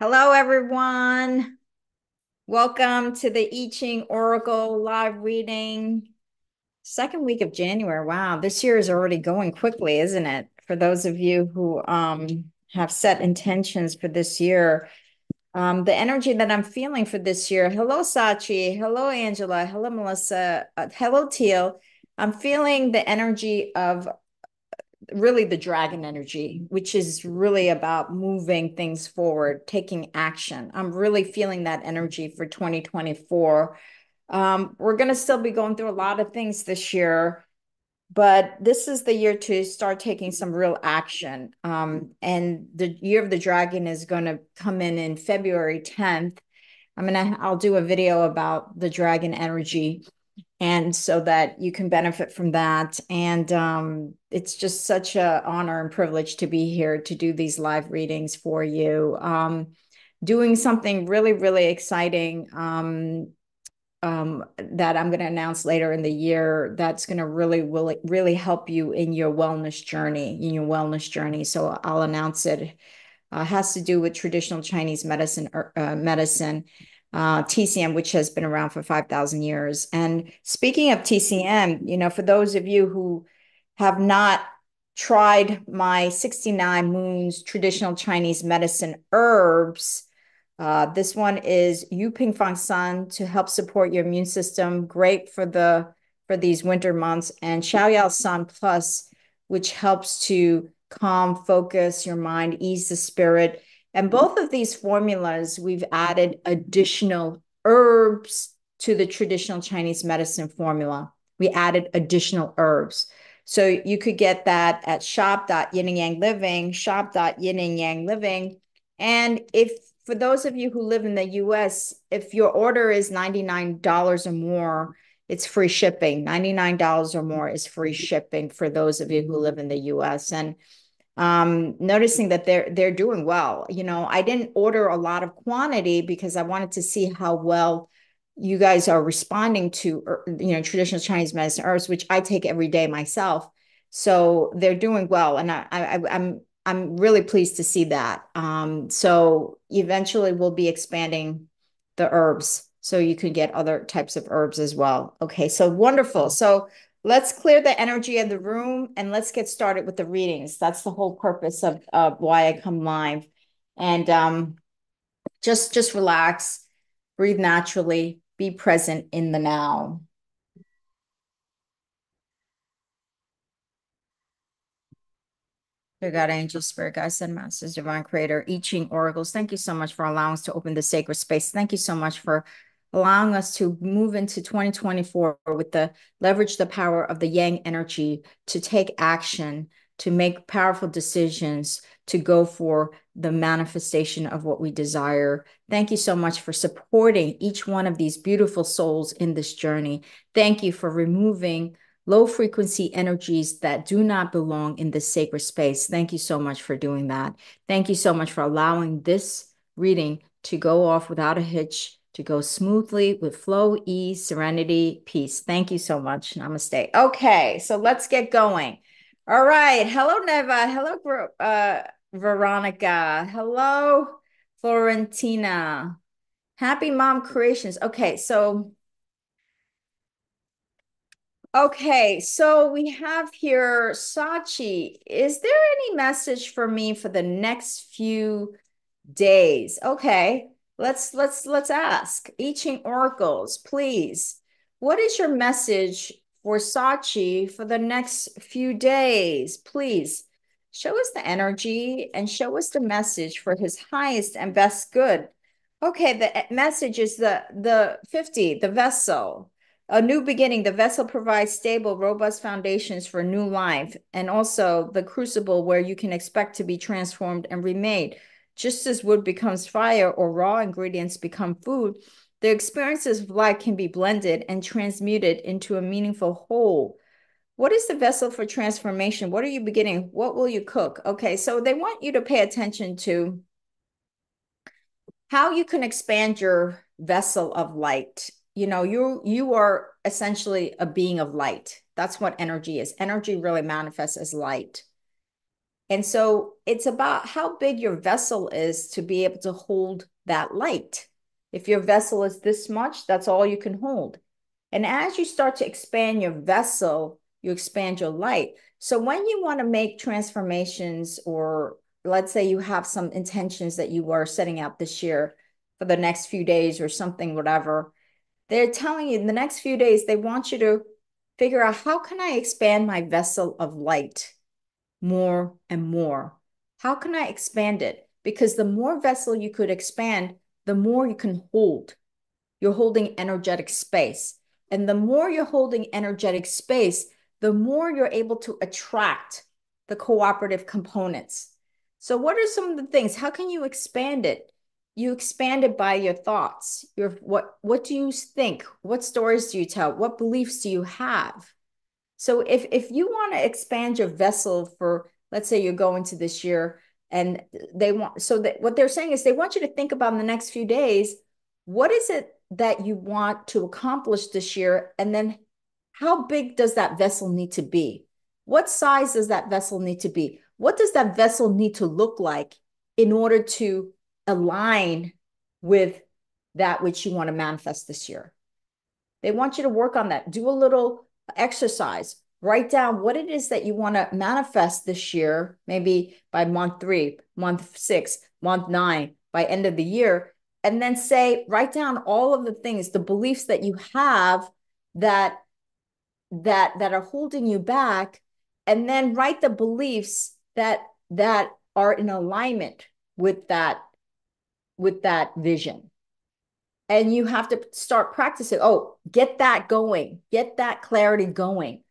Hello, everyone. Welcome to the I Ching Oracle live reading. Second week of January. Wow, this year is already going quickly, isn't it? For those of you who um, have set intentions for this year, um, the energy that I'm feeling for this year. Hello, Sachi. Hello, Angela. Hello, Melissa. Uh, hello, Teal. I'm feeling the energy of really the dragon energy, which is really about moving things forward, taking action. I'm really feeling that energy for 2024. Um, we're going to still be going through a lot of things this year, but this is the year to start taking some real action. Um, and the year of the dragon is going to come in in February 10th. I'm gonna I'll do a video about the dragon energy and so that you can benefit from that. And um, it's just such a honor and privilege to be here to do these live readings for you. Um, doing something really really exciting um, um that i'm going to announce later in the year that's going to really really really help you in your wellness journey in your wellness journey. So i'll announce it. Uh, has to do with traditional chinese medicine er, uh, medicine uh, TCM, which has been around for 5,000 years. And speaking of TCM, you know, for those of you who have not tried my 69 Moons traditional Chinese medicine herbs, uh, this one is Yu Ping Fang San to help support your immune system. Great for the for these winter months, and Xiao Yao San Plus, which helps to calm, focus your mind, ease the spirit and both of these formulas, we've added additional herbs to the traditional Chinese medicine formula. We added additional herbs. So you could get that at shop.yin and yang living, shop.yin and yang living. And if for those of you who live in the US, if your order is $99 or more, it's free shipping. $99 or more is free shipping for those of you who live in the US. And um, noticing that they're they're doing well. You know, I didn't order a lot of quantity because I wanted to see how well you guys are responding to er, you know traditional Chinese medicine herbs, which I take every day myself. So they're doing well, and I, I I'm I'm really pleased to see that. Um, so eventually we'll be expanding the herbs so you can get other types of herbs as well. Okay, so wonderful. So let's clear the energy of the room and let's get started with the readings. That's the whole purpose of, of why I come live. And um, just just relax, breathe naturally, be present in the now. Dear God, angel, spirit, God, and masters, divine creator, I Ching oracles, thank you so much for allowing us to open the sacred space. Thank you so much for allowing us to move into 2024 with the leverage the power of the yang energy to take action to make powerful decisions to go for the manifestation of what we desire. Thank you so much for supporting each one of these beautiful souls in this journey. Thank you for removing low frequency energies that do not belong in this sacred space. Thank you so much for doing that. Thank you so much for allowing this reading to go off without a hitch to go smoothly with flow, ease, serenity, peace. Thank you so much. Namaste. Okay, so let's get going. All right. Hello, Neva. Hello, uh, Veronica. Hello, Florentina. Happy Mom Creations. Okay, so Okay, so we have here Sachi. Is there any message for me for the next few days? Okay. Let's let's let's ask. I Ching oracles, please. What is your message for Sachi for the next few days? Please show us the energy and show us the message for his highest and best good. Okay, the eh, message is the the 50, the vessel. A new beginning. The vessel provides stable, robust foundations for new life, and also the crucible where you can expect to be transformed and remade. Just as wood becomes fire or raw ingredients become food, the experiences of life can be blended and transmuted into a meaningful whole. What is the vessel for transformation? What are you beginning? What will you cook? Okay, so they want you to pay attention to how you can expand your vessel of light. You know, you you are essentially a being of light. That's what energy is. Energy really manifests as light. And so it's about how big your vessel is to be able to hold that light. If your vessel is this much, that's all you can hold. And as you start to expand your vessel, you expand your light. So when you want to make transformations, or let's say you have some intentions that you are setting out this year for the next few days or something, whatever, they're telling you in the next few days, they want you to figure out how can I expand my vessel of light more and more? How can I expand it? Because the more vessel you could expand, the more you can hold. You're holding energetic space. And the more you're holding energetic space, the more you're able to attract the cooperative components. So, what are some of the things? How can you expand it? You expand it by your thoughts. Your what what do you think? What stories do you tell? What beliefs do you have? So if if you want to expand your vessel for let's say you're going to this year and they want so that what they're saying is they want you to think about in the next few days what is it that you want to accomplish this year? And then how big does that vessel need to be? What size does that vessel need to be? What does that vessel need to look like in order to align with that which you want to manifest this year? They want you to work on that. Do a little exercise. Write down what it is that you want to manifest this year, maybe by month three, month six, month nine, by end of the year, and then say, write down all of the things, the beliefs that you have that that that are holding you back, and then write the beliefs that that are in alignment with that with that vision and you have to start practicing oh get that going get that clarity going.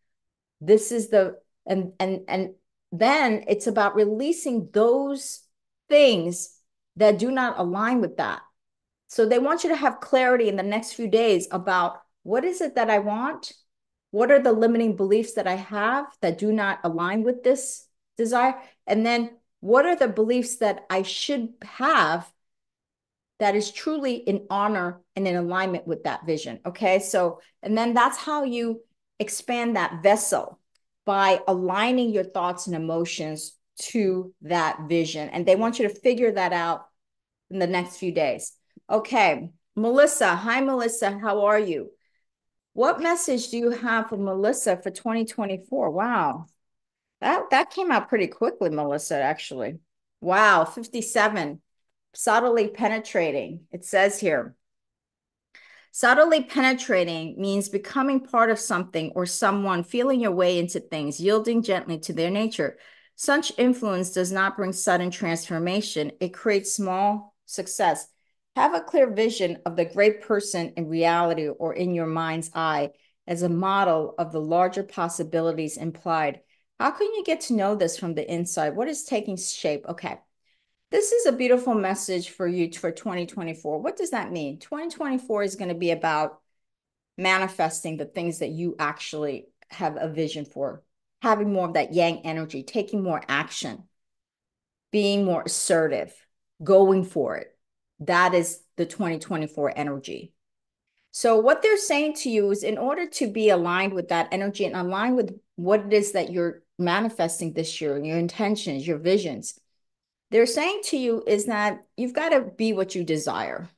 This is the and and and then it's about releasing those things that do not align with that. So they want you to have clarity in the next few days about what is it that i want? What are the limiting beliefs that i have that do not align with this desire? And then what are the beliefs that i should have that is truly in honor and in alignment with that vision. Okay. So, and then that's how you expand that vessel by aligning your thoughts and emotions to that vision. And they want you to figure that out in the next few days. Okay. Melissa. Hi, Melissa. How are you? What message do you have for Melissa for 2024? Wow. That that came out pretty quickly, Melissa, actually. Wow, 57 subtly penetrating. It says here, subtly penetrating means becoming part of something or someone, feeling your way into things, yielding gently to their nature. Such influence does not bring sudden transformation. It creates small success. Have a clear vision of the great person in reality or in your mind's eye as a model of the larger possibilities implied. How can you get to know this from the inside? What is taking shape? Okay. This is a beautiful message for you for 2024. What does that mean? 2024 is going to be about manifesting the things that you actually have a vision for, having more of that yang energy, taking more action, being more assertive, going for it. That is the 2024 energy. So, what they're saying to you is in order to be aligned with that energy and aligned with what it is that you're manifesting this year, your intentions, your visions, they're saying to you is that you've got to be what you desire.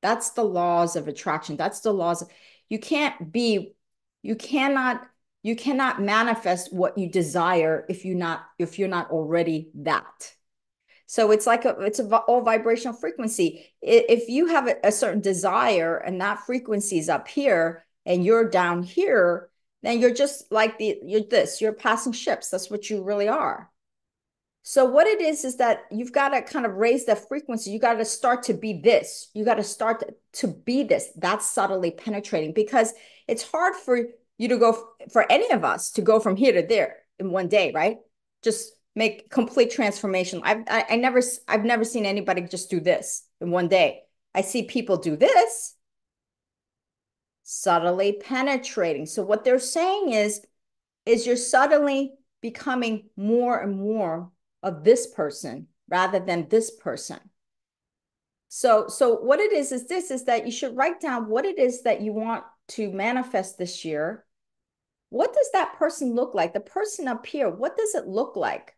That's the laws of attraction. That's the laws. Of, you can't be, you cannot, you cannot manifest what you desire if you not if you're not already that. So it's like a it's a all vibrational frequency. If you have a, a certain desire and that frequency is up here and you're down here, then you're just like the you're this. You're passing ships. That's what you really are. So what it is is that you've got to kind of raise the frequency. You got to start to be this. You got to start to be this. That's subtly penetrating because it's hard for you to go for any of us to go from here to there in one day, right? Just make complete transformation. I've I, I never I've never seen anybody just do this in one day. I see people do this subtly penetrating. So what they're saying is is you're subtly becoming more and more of this person rather than this person. So, so what it is is this is that you should write down what it is that you want to manifest this year. What does that person look like? The person up here, what does it look like?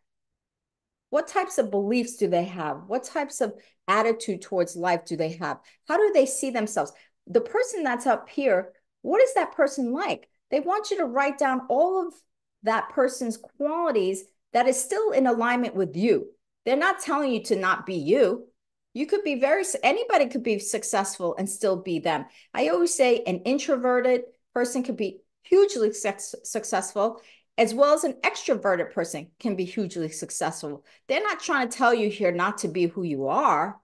What types of beliefs do they have? What types of attitude towards life do they have? How do they see themselves? The person that's up here, what is that person like? They want you to write down all of that person's qualities that is still in alignment with you. They're not telling you to not be you. You could be very, anybody could be successful and still be them. I always say an introverted person could be hugely successful as well as an extroverted person can be hugely successful. They're not trying to tell you here not to be who you are.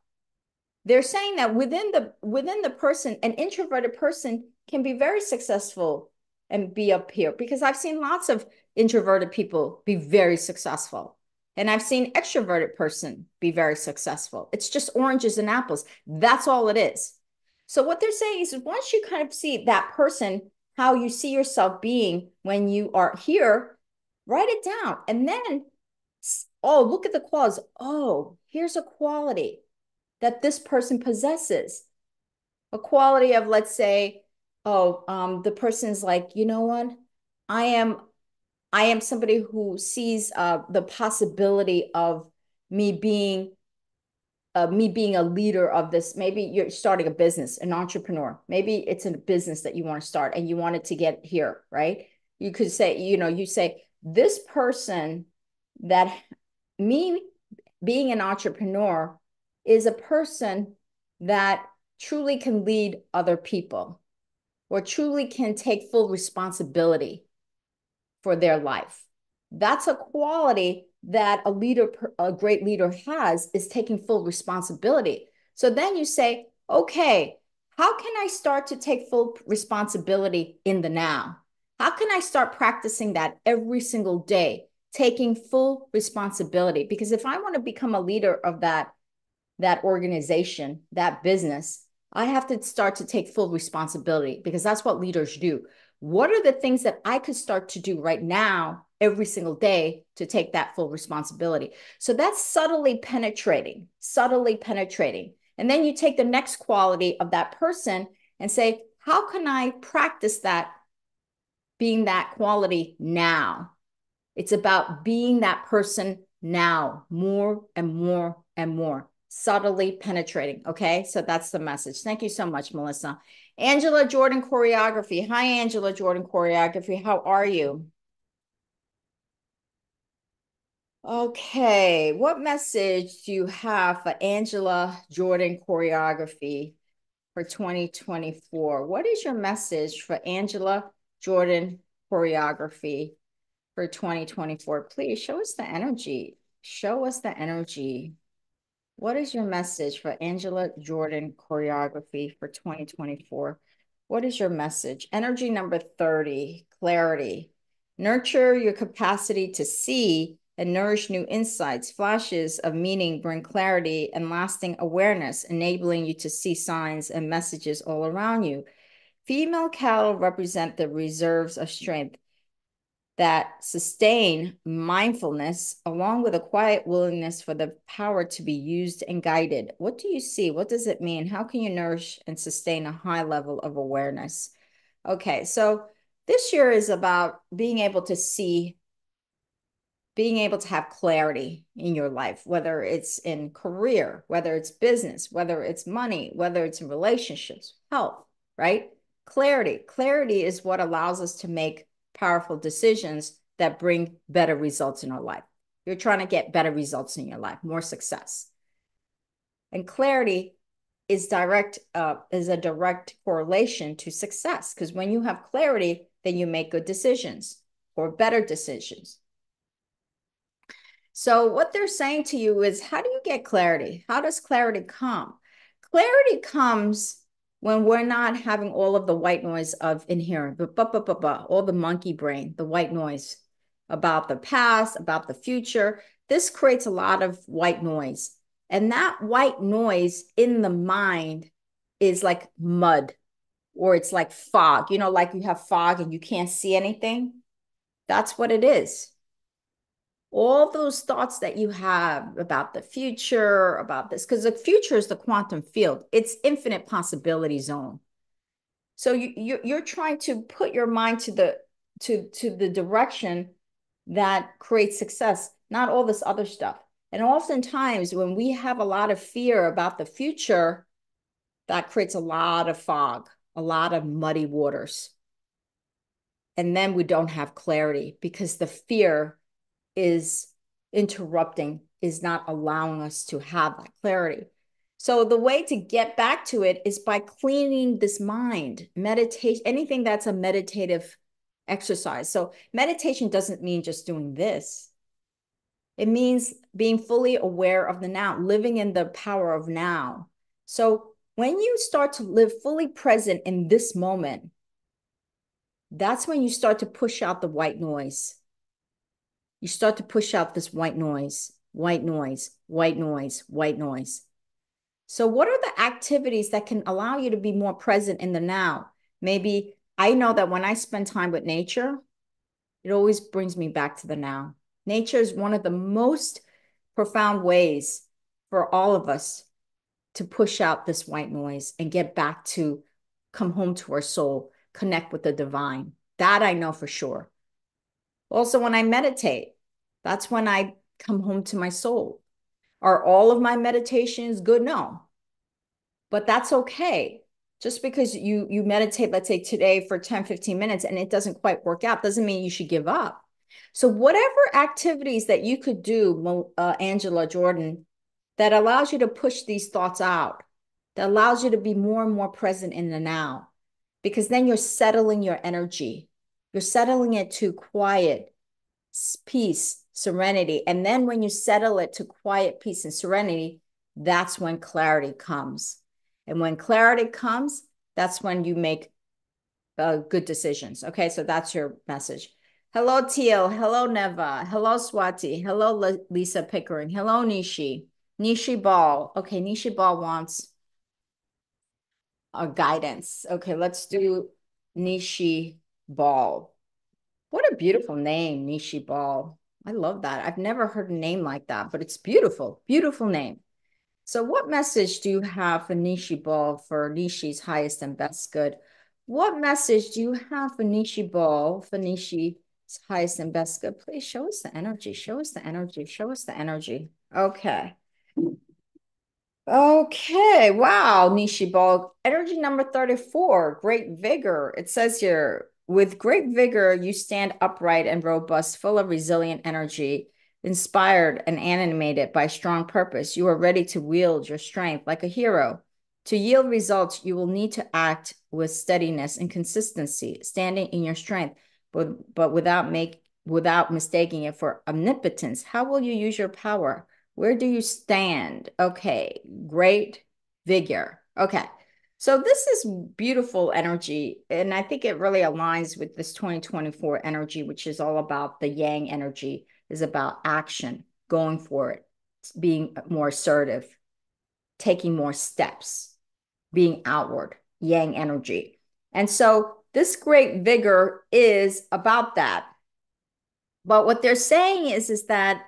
They're saying that within the within the person, an introverted person can be very successful and be up here because I've seen lots of introverted people be very successful. And I've seen extroverted person be very successful. It's just oranges and apples. That's all it is. So what they're saying is once you kind of see that person, how you see yourself being when you are here, write it down. And then, oh, look at the qualities. Oh, here's a quality that this person possesses. A quality of, let's say, oh, um, the person's like, you know what? I am I am somebody who sees uh, the possibility of me being uh, me being a leader of this. Maybe you're starting a business, an entrepreneur. Maybe it's a business that you want to start and you want it to get here, right? You could say, you know, you say this person that me being an entrepreneur is a person that truly can lead other people or truly can take full responsibility for their life. That's a quality that a leader, a great leader has is taking full responsibility. So then you say, okay, how can I start to take full responsibility in the now? How can I start practicing that every single day, taking full responsibility? Because if I want to become a leader of that, that organization, that business, I have to start to take full responsibility because that's what leaders do. What are the things that I could start to do right now, every single day, to take that full responsibility? So that's subtly penetrating, subtly penetrating. And then you take the next quality of that person and say, how can I practice that being that quality now? It's about being that person now more and more and more, subtly penetrating. Okay. So that's the message. Thank you so much, Melissa. Angela Jordan Choreography. Hi, Angela Jordan Choreography. How are you? Okay, what message do you have for Angela Jordan Choreography for 2024? What is your message for Angela Jordan Choreography for 2024? Please show us the energy. Show us the energy. What is your message for Angela Jordan choreography for 2024? What is your message? Energy number 30, clarity. Nurture your capacity to see and nourish new insights. Flashes of meaning bring clarity and lasting awareness, enabling you to see signs and messages all around you. Female cattle represent the reserves of strength that sustain mindfulness along with a quiet willingness for the power to be used and guided. What do you see? What does it mean? How can you nourish and sustain a high level of awareness? Okay, so this year is about being able to see, being able to have clarity in your life, whether it's in career, whether it's business, whether it's money, whether it's in relationships, health, right? Clarity. Clarity is what allows us to make powerful decisions that bring better results in our life. You're trying to get better results in your life, more success. And clarity is direct uh, is a direct correlation to success because when you have clarity, then you make good decisions or better decisions. So what they're saying to you is, how do you get clarity? How does clarity come? Clarity comes when we're not having all of the white noise of inherent, but, but, but, but, but, all the monkey brain, the white noise about the past, about the future, this creates a lot of white noise. And that white noise in the mind is like mud or it's like fog, you know, like you have fog and you can't see anything. That's what it is all those thoughts that you have about the future, about this, because the future is the quantum field, it's infinite possibility zone. So you, you you're trying to put your mind to the to to the direction that creates success, not all this other stuff. And oftentimes, when we have a lot of fear about the future, that creates a lot of fog, a lot of muddy waters. And then we don't have clarity because the fear is interrupting, is not allowing us to have that clarity. So the way to get back to it is by cleaning this mind, meditation, anything that's a meditative exercise. So meditation doesn't mean just doing this. It means being fully aware of the now, living in the power of now. So when you start to live fully present in this moment, that's when you start to push out the white noise. You start to push out this white noise, white noise, white noise, white noise. So, what are the activities that can allow you to be more present in the now? Maybe I know that when I spend time with nature, it always brings me back to the now. Nature is one of the most profound ways for all of us to push out this white noise and get back to come home to our soul, connect with the divine. That I know for sure. Also, when I meditate, that's when I come home to my soul. Are all of my meditations good? No. But that's okay. Just because you you meditate, let's say today for 10, 15 minutes and it doesn't quite work out, doesn't mean you should give up. So whatever activities that you could do, uh, Angela Jordan, that allows you to push these thoughts out, that allows you to be more and more present in the now, because then you're settling your energy. You're settling it to quiet, peace, serenity. And then when you settle it to quiet, peace, and serenity, that's when clarity comes. And when clarity comes, that's when you make uh, good decisions. Okay, so that's your message. Hello, Teal. Hello, Neva. Hello, Swati. Hello, Lisa Pickering. Hello, Nishi. Nishi Ball. Okay, Nishi Ball wants a guidance. Okay, let's do Nishi Ball. What a beautiful name, Nishi Ball. I love that. I've never heard a name like that, but it's beautiful. Beautiful name. So, what message do you have for Nishi Ball for Nishi's highest and best good? What message do you have for Nishi Ball for Nishi's highest and best good? Please show us the energy. Show us the energy. Show us the energy. Okay. Okay. Wow. Nishi Ball. Energy number 34. Great vigor. It says here with great vigor, you stand upright and robust, full of resilient energy, inspired and animated by strong purpose. You are ready to wield your strength like a hero. To yield results, you will need to act with steadiness and consistency, standing in your strength, but, but without make without mistaking it for omnipotence. How will you use your power? Where do you stand? Okay, great vigor. Okay. So this is beautiful energy. And I think it really aligns with this 2024 energy, which is all about the yang energy, is about action, going for it, being more assertive, taking more steps, being outward, yang energy. And so this great vigor is about that. But what they're saying is, is that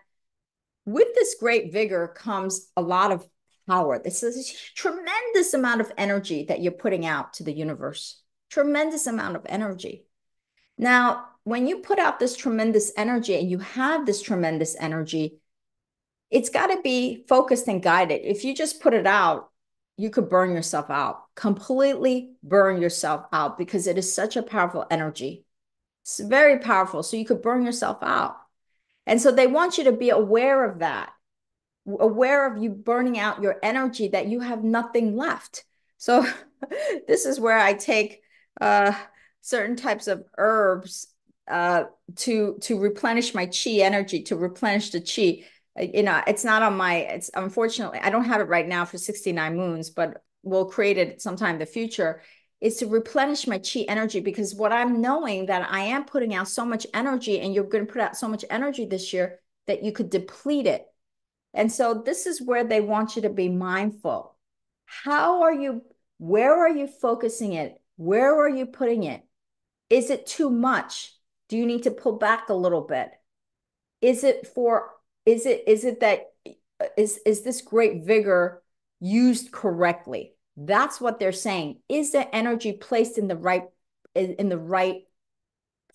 with this great vigor comes a lot of power. This is a tremendous amount of energy that you're putting out to the universe. Tremendous amount of energy. Now, when you put out this tremendous energy and you have this tremendous energy, it's got to be focused and guided. If you just put it out, you could burn yourself out, completely burn yourself out because it is such a powerful energy. It's very powerful. So you could burn yourself out. And so they want you to be aware of that, aware of you burning out your energy, that you have nothing left. So this is where I take uh, certain types of herbs uh, to to replenish my chi energy, to replenish the chi. Uh, you know, it's not on my. It's unfortunately I don't have it right now for sixty nine moons, but we'll create it sometime in the future is to replenish my chi energy because what I'm knowing that I am putting out so much energy and you're going to put out so much energy this year that you could deplete it. And so this is where they want you to be mindful. How are you, where are you focusing it? Where are you putting it? Is it too much? Do you need to pull back a little bit? Is it for, is it, is it that, is, is this great vigor used correctly? That's what they're saying. Is the energy placed in the right in the right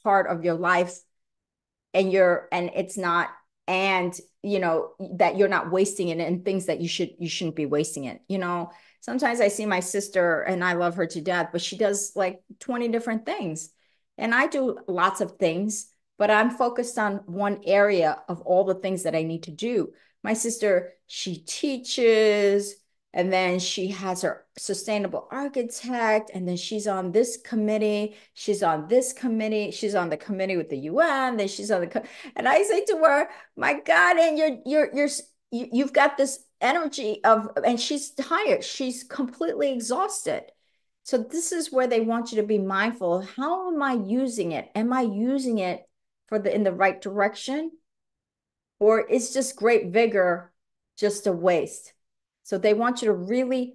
part of your life and you're and it's not and you know, that you're not wasting it and things that you should you shouldn't be wasting it. You know, sometimes I see my sister and I love her to death, but she does like 20 different things. And I do lots of things, but I'm focused on one area of all the things that I need to do. My sister, she teaches, and then she has her sustainable architect and then she's on this committee she's on this committee she's on the committee with the un then she's on the and i say to her my god and you're you're you're you, you've got this energy of and she's tired she's completely exhausted. So this is where they want you to be mindful how am i using it? Am i using it for the in the right direction? Or is just great vigor just a waste so they want you to really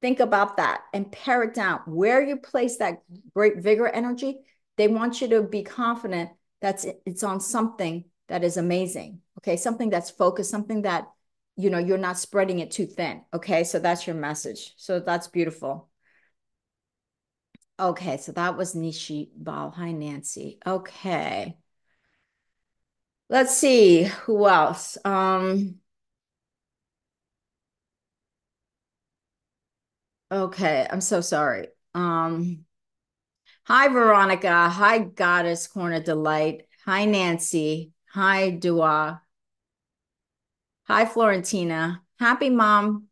think about that and pare it down. Where you place that great vigor energy, they want you to be confident that it's on something that is amazing. Okay, something that's focused, something that you know you're not spreading it too thin. Okay, so that's your message. So that's beautiful. Okay, so that was Nishi Bal. Hi, Nancy. Okay. Let's see who else. Um, Okay, I'm so sorry. Um, hi, Veronica. Hi, Goddess Corner Delight. Hi, Nancy. Hi, Dua. Hi, Florentina. Happy Mom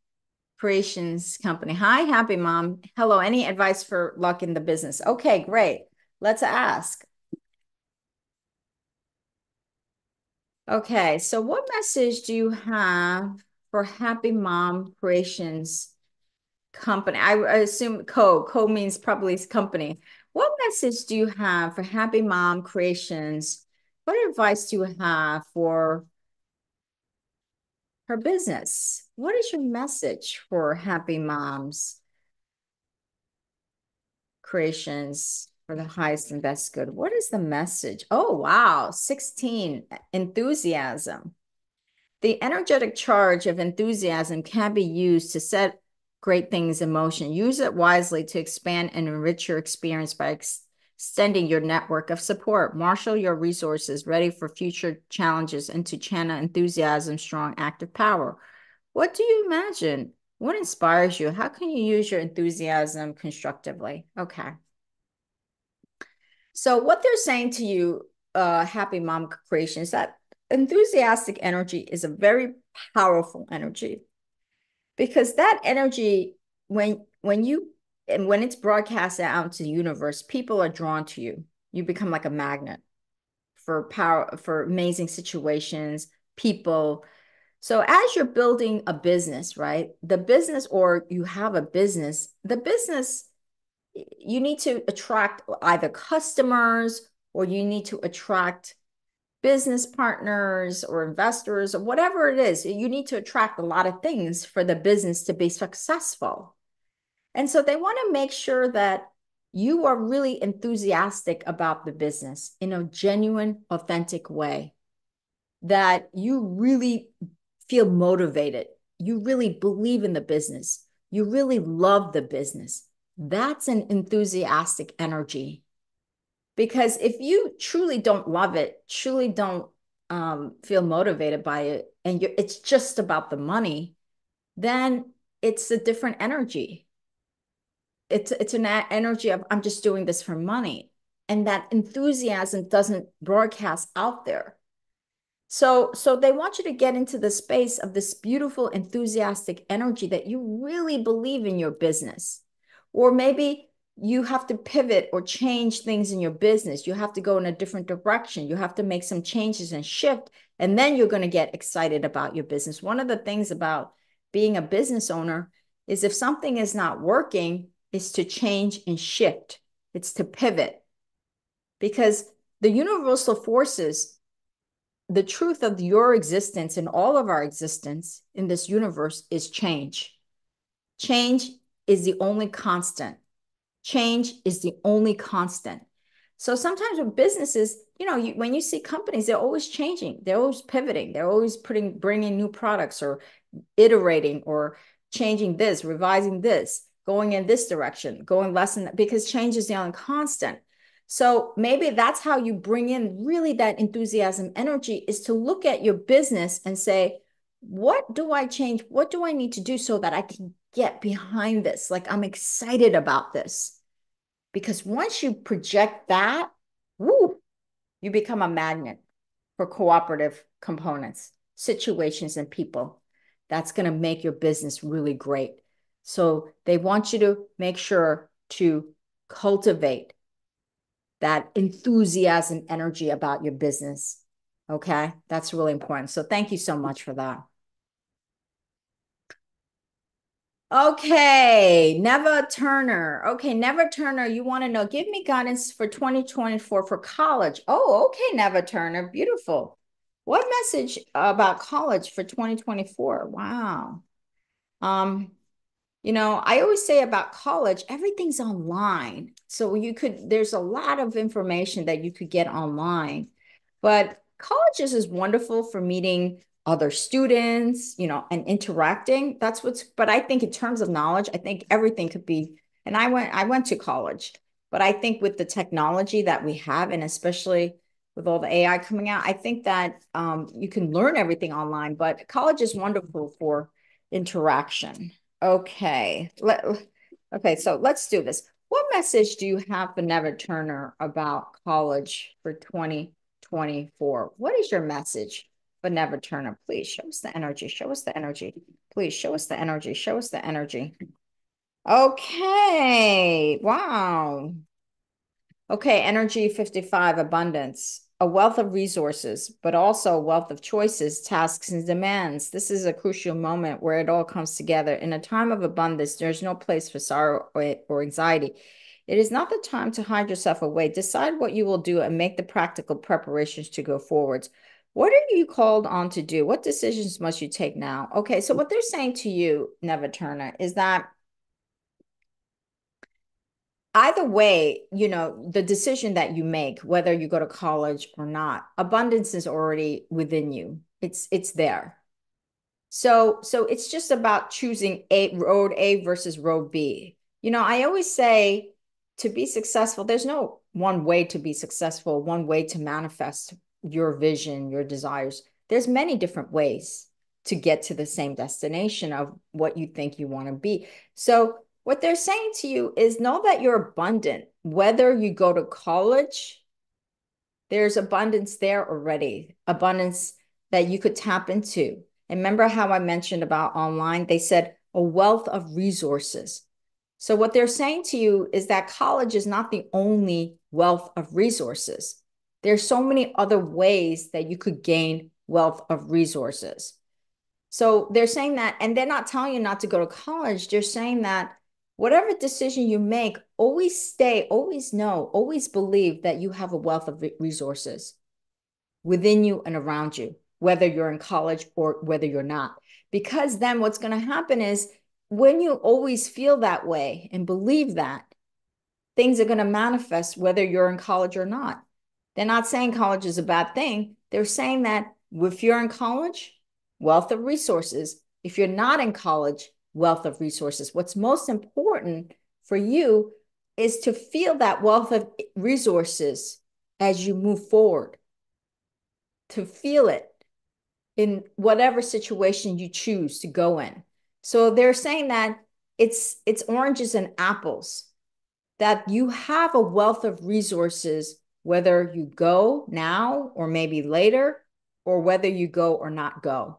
Creations Company. Hi, Happy Mom. Hello. Any advice for luck in the business? Okay, great. Let's ask. Okay, so what message do you have for Happy Mom Creations company. I, assume co. Co means probably company. What message do you have for Happy Mom Creations? What advice do you have for her business? What is your message for Happy Moms Creations for the highest and best good? What is the message? Oh, wow. 16, enthusiasm. The energetic charge of enthusiasm can be used to set great things in motion. Use it wisely to expand and enrich your experience by ex extending your network of support. Marshal your resources ready for future challenges and to channel enthusiasm, strong, active power. What do you imagine? What inspires you? How can you use your enthusiasm constructively? Okay. So what they're saying to you, uh, Happy Mom Creation, is that enthusiastic energy is a very powerful energy because that energy when when you and when it's broadcast out to the universe people are drawn to you. You become like a magnet for power for amazing situations people. So as you're building a business right the business or you have a business the business you need to attract either customers or you need to attract business partners or investors or whatever it is. You need to attract a lot of things for the business to be successful. And so they want to make sure that you are really enthusiastic about the business in a genuine, authentic way, that you really feel motivated. You really believe in the business. You really love the business. That's an enthusiastic energy because if you truly don't love it truly don't um, feel motivated by it and it's just about the money then it's a different energy. It's it's an energy of i'm just doing this for money. And that enthusiasm doesn't broadcast out there. So so they want you to get into the space of this beautiful enthusiastic energy that you really believe in your business. Or maybe you have to pivot or change things in your business. You have to go in a different direction. You have to make some changes and shift, and then you're going to get excited about your business. One of the things about being a business owner is if something is not working, is to change and shift. It's to pivot. Because the universal forces, the truth of your existence and all of our existence in this universe is change. Change is the only constant change is the only constant. So sometimes with businesses, you know, you, when you see companies, they're always changing, they're always pivoting, they're always putting, bringing new products or iterating or changing this, revising this, going in this direction, going less than that, because change is the only constant. So maybe that's how you bring in really that enthusiasm energy is to look at your business and say, what do I change? What do I need to do so that I can get behind this? Like I'm excited about this. Because once you project that, woo, you become a magnet for cooperative components, situations, and people. That's going to make your business really great. So they want you to make sure to cultivate that enthusiasm energy about your business. Okay, that's really important. So thank you so much for that. Okay, Neva Turner. Okay, Neva Turner, you want to know, give me guidance for 2024 for college. Oh, okay, Neva Turner, beautiful. What message about college for 2024? Wow. Um, you know, I always say about college, everything's online. So you could, there's a lot of information that you could get online. But colleges is wonderful for meeting other students, you know, and interacting. That's what's, but I think in terms of knowledge, I think everything could be, and I went, I went to college, but I think with the technology that we have, and especially with all the AI coming out, I think that um, you can learn everything online, but college is wonderful for interaction. Okay. Let, okay, so let's do this. What message do you have for Neva Turner about college for 2024? What is your message for Turner. Please show us the energy. Show us the energy. Please show us the energy. Show us the energy. Okay. Wow. Okay, energy 55, abundance a wealth of resources, but also a wealth of choices, tasks, and demands. This is a crucial moment where it all comes together. In a time of abundance, there's no place for sorrow or, or anxiety. It is not the time to hide yourself away. Decide what you will do and make the practical preparations to go forwards. What are you called on to do? What decisions must you take now? Okay, so what they're saying to you, Neva Turner, is that either way, you know, the decision that you make, whether you go to college or not, abundance is already within you. It's it's there. So so it's just about choosing a road A versus road B. You know, I always say to be successful, there's no one way to be successful, one way to manifest your vision, your desires. There's many different ways to get to the same destination of what you think you want to be. So what they're saying to you is know that you're abundant, whether you go to college, there's abundance there already, abundance that you could tap into. And remember how I mentioned about online? They said a wealth of resources. So, what they're saying to you is that college is not the only wealth of resources. There's so many other ways that you could gain wealth of resources. So, they're saying that, and they're not telling you not to go to college. They're saying that whatever decision you make, always stay, always know, always believe that you have a wealth of resources within you and around you, whether you're in college or whether you're not. Because then what's going to happen is when you always feel that way and believe that, things are going to manifest whether you're in college or not. They're not saying college is a bad thing. They're saying that if you're in college, wealth of resources. If you're not in college, wealth of resources. What's most important for you is to feel that wealth of resources as you move forward, to feel it in whatever situation you choose to go in. So they're saying that it's it's oranges and apples that you have a wealth of resources whether you go now or maybe later or whether you go or not go.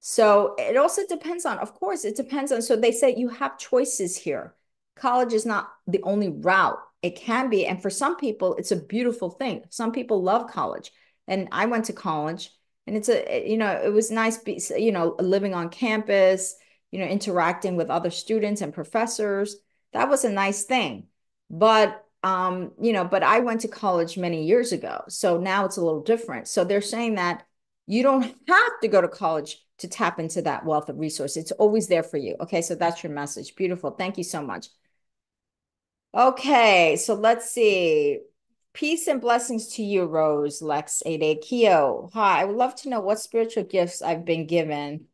So it also depends on, of course, it depends on. So they say you have choices here. College is not the only route. It can be. And for some people, it's a beautiful thing. Some people love college. And I went to college and it's a, you know, it was nice, be, you know, living on campus, you know, interacting with other students and professors. That was a nice thing. But um, you know, but I went to college many years ago. So now it's a little different. So they're saying that you don't have to go to college to tap into that wealth of resources. It's always there for you. Okay, so that's your message. Beautiful. Thank you so much. Okay, so let's see. Peace and blessings to you, Rose, Lex, Ade, Keo. Hi, I would love to know what spiritual gifts I've been given.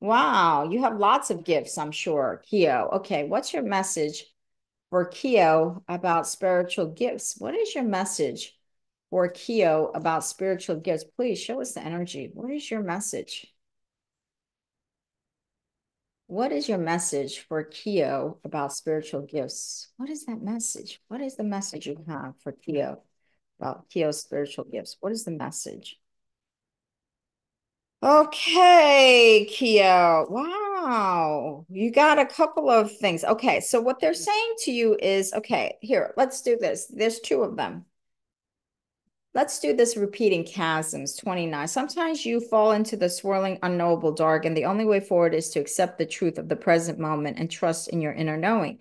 Wow, you have lots of gifts, I'm sure. Keo, okay, what's your message for Keo about spiritual gifts? What is your message for Keo about spiritual gifts? Please show us the energy. What is your message? What is your message for Keo about spiritual gifts? What is that message? What is the message you have for Keo about Keo's spiritual gifts? What is the message? Okay, Keo. Wow. You got a couple of things. Okay, so what they're mm. saying to you is, okay, here, let's do this. There's two of them. Let's do this repeating chasms, 29. Sometimes you fall into the swirling, unknowable dark, and the only way forward is to accept the truth of the present moment and trust in your inner knowing.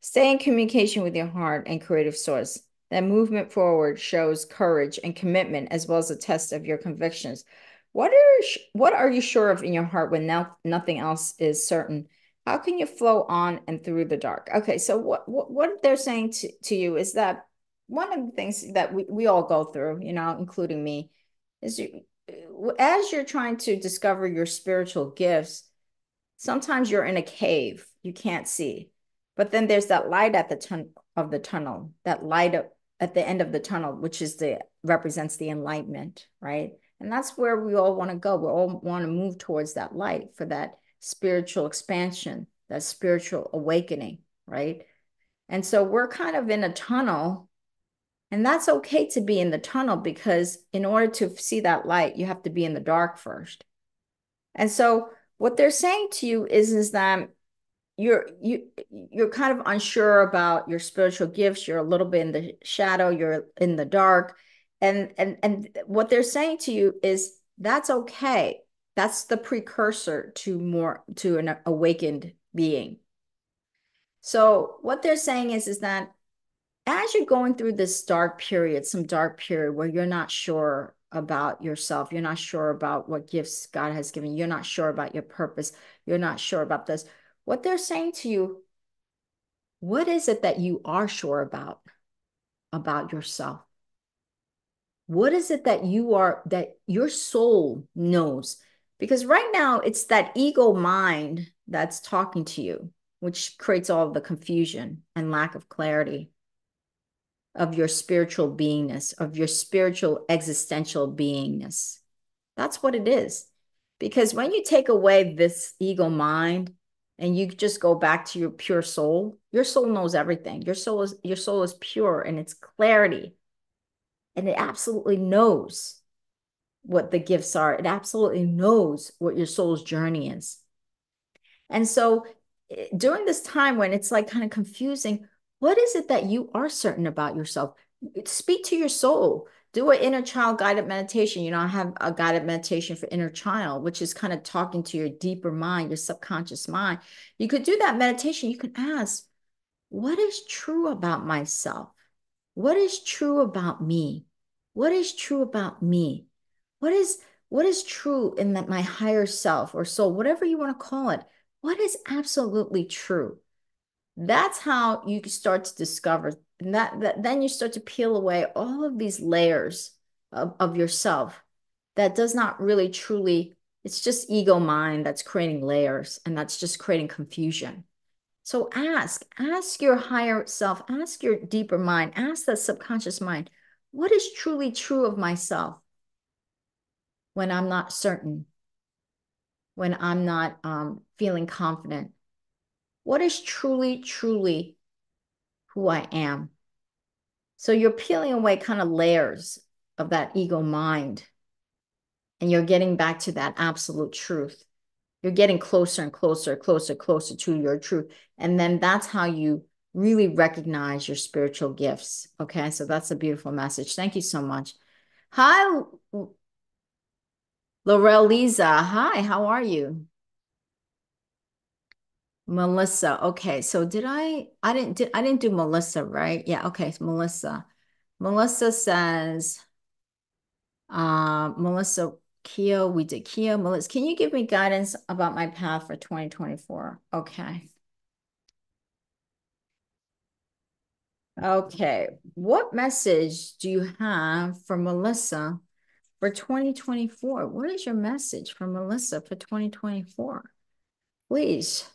Stay in communication with your heart and creative source. That movement forward shows courage and commitment as well as a test of your convictions. What are what are you sure of in your heart when now nothing else is certain? How can you flow on and through the dark? Okay, so what what, what they're saying to, to you is that one of the things that we, we all go through, you know, including me, is you, as you're trying to discover your spiritual gifts, sometimes you're in a cave, you can't see. But then there's that light at the ton of the tunnel, that light at the end of the tunnel, which is the represents the enlightenment, right? And that's where we all want to go. We all want to move towards that light for that spiritual expansion, that spiritual awakening, right? And so we're kind of in a tunnel and that's okay to be in the tunnel because in order to see that light, you have to be in the dark first. And so what they're saying to you is, is that you're you you're kind of unsure about your spiritual gifts. You're a little bit in the shadow, you're in the dark. And and and what they're saying to you is that's okay. That's the precursor to more to an awakened being. So what they're saying is is that as you're going through this dark period, some dark period where you're not sure about yourself, you're not sure about what gifts God has given you, you're not sure about your purpose, you're not sure about this, what they're saying to you, what is it that you are sure about about yourself? What is it that you are that your soul knows? Because right now it's that ego mind that's talking to you, which creates all the confusion and lack of clarity of your spiritual beingness, of your spiritual existential beingness. That's what it is. Because when you take away this ego mind and you just go back to your pure soul, your soul knows everything. Your soul is your soul is pure and it's clarity. And it absolutely knows what the gifts are. It absolutely knows what your soul's journey is. And so eh, during this time when it's like kind of confusing, what is it that you are certain about yourself? Speak to your soul. Do an inner child guided meditation. You know, I have a guided meditation for inner child, which is kind of talking to your deeper mind, your subconscious mind. You could do that meditation. You can ask, what is true about myself? What is true about me? What is true about me? What is what is true in that my higher self or soul, whatever you want to call it? What is absolutely true? That's how you start to discover that, that then you start to peel away all of these layers of, of yourself that does not really truly, it's just ego mind that's creating layers and that's just creating confusion. So ask, ask your higher self, ask your deeper mind, ask that subconscious mind, what is truly true of myself when I'm not certain, when I'm not um, feeling confident, what is truly, truly who I am. So you're peeling away kind of layers of that ego mind and you're getting back to that absolute truth. You're getting closer and closer, closer, closer to your truth. And then that's how you really recognize your spiritual gifts. Okay. So that's a beautiful message. Thank you so much. Hi, Laurel Lisa. Hi, how are you? Melissa. Okay, so did I I didn't did I didn't do Melissa, right? Yeah, okay, Melissa. Melissa says uh Melissa Keo, we did Keo. Melissa, can you give me guidance about my path for 2024? Okay. Okay, what message do you have for Melissa for 2024? What is your message for Melissa for 2024? Please.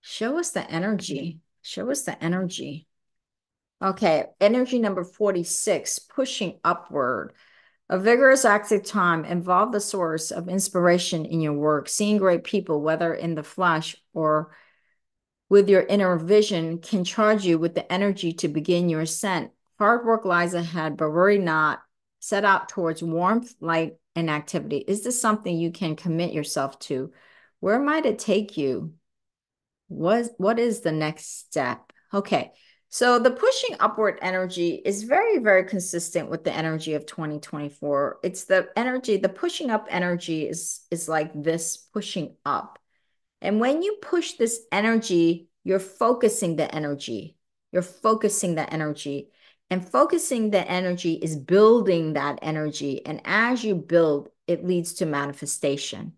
Show us the energy. Show us the energy. Okay, energy number 46, pushing upward. A vigorous, active time involve the source of inspiration in your work, seeing great people, whether in the flesh or with your inner vision, can charge you with the energy to begin your ascent. Hard work lies ahead, but worry not. Set out towards warmth, light, and activity. Is this something you can commit yourself to? Where might it take you? What, what is the next step? Okay. So the pushing upward energy is very, very consistent with the energy of 2024. It's the energy, the pushing up energy is, is like this pushing up. And when you push this energy, you're focusing the energy. You're focusing the energy. And focusing the energy is building that energy. And as you build, it leads to manifestation.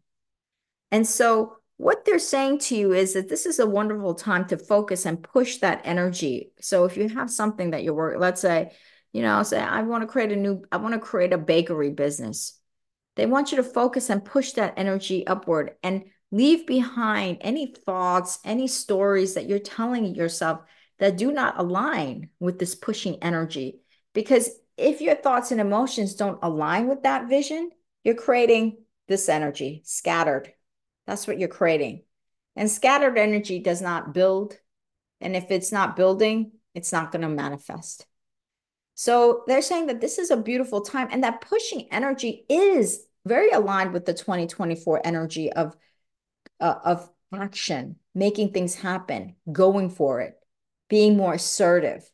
And so what they're saying to you is that this is a wonderful time to focus and push that energy. So if you have something that you're working, let's say, you know, say I want to create a new, I want to create a bakery business. They want you to focus and push that energy upward and leave behind any thoughts, any stories that you're telling yourself that do not align with this pushing energy. Because if your thoughts and emotions don't align with that vision, you're creating this energy scattered that's what you're creating. And scattered energy does not build. And if it's not building, it's not going to manifest. So they're saying that this is a beautiful time and that pushing energy is very aligned with the 2024 energy of, uh, of action, making things happen, going for it, being more assertive,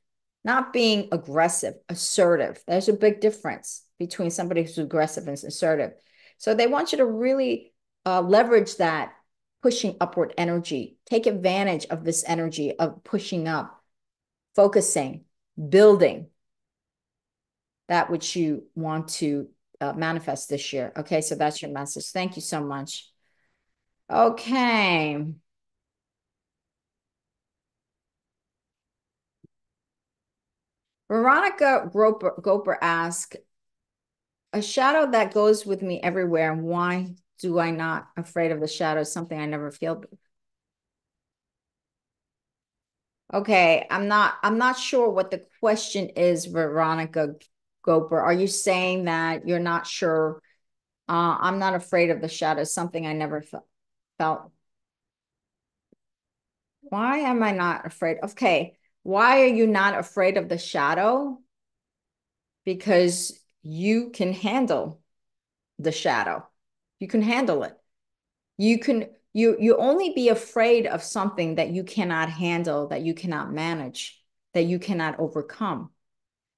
not being aggressive, assertive. There's a big difference between somebody who's aggressive and assertive. So they want you to really uh, leverage that pushing upward energy. Take advantage of this energy of pushing up, focusing, building that which you want to uh, manifest this year. Okay, so that's your message. Thank you so much. Okay. Veronica Groper, Goper asked, a shadow that goes with me everywhere, why do I not afraid of the shadow? Something I never feel. Okay, I'm not. I'm not sure what the question is, Veronica Goper. Are you saying that you're not sure? Uh, I'm not afraid of the shadow. Something I never fe felt. Why am I not afraid? Okay, why are you not afraid of the shadow? Because you can handle the shadow. You can handle it. You can you you only be afraid of something that you cannot handle, that you cannot manage, that you cannot overcome.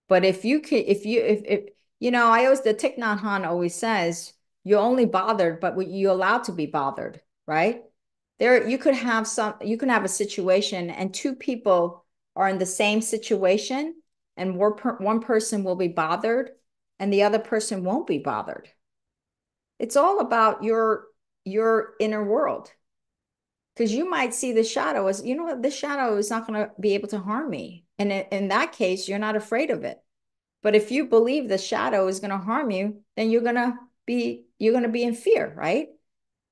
But if you can, if you if if you know, I always the Thich Nhat always says you're only bothered, but you're allowed to be bothered, right? There, you could have some, you can have a situation, and two people are in the same situation, and one person will be bothered, and the other person won't be bothered it's all about your your inner world. Because you might see the shadow as, you know what, this shadow is not going to be able to harm me. And in that case, you're not afraid of it. But if you believe the shadow is going to harm you, then you're going to be you're going to be in fear, right?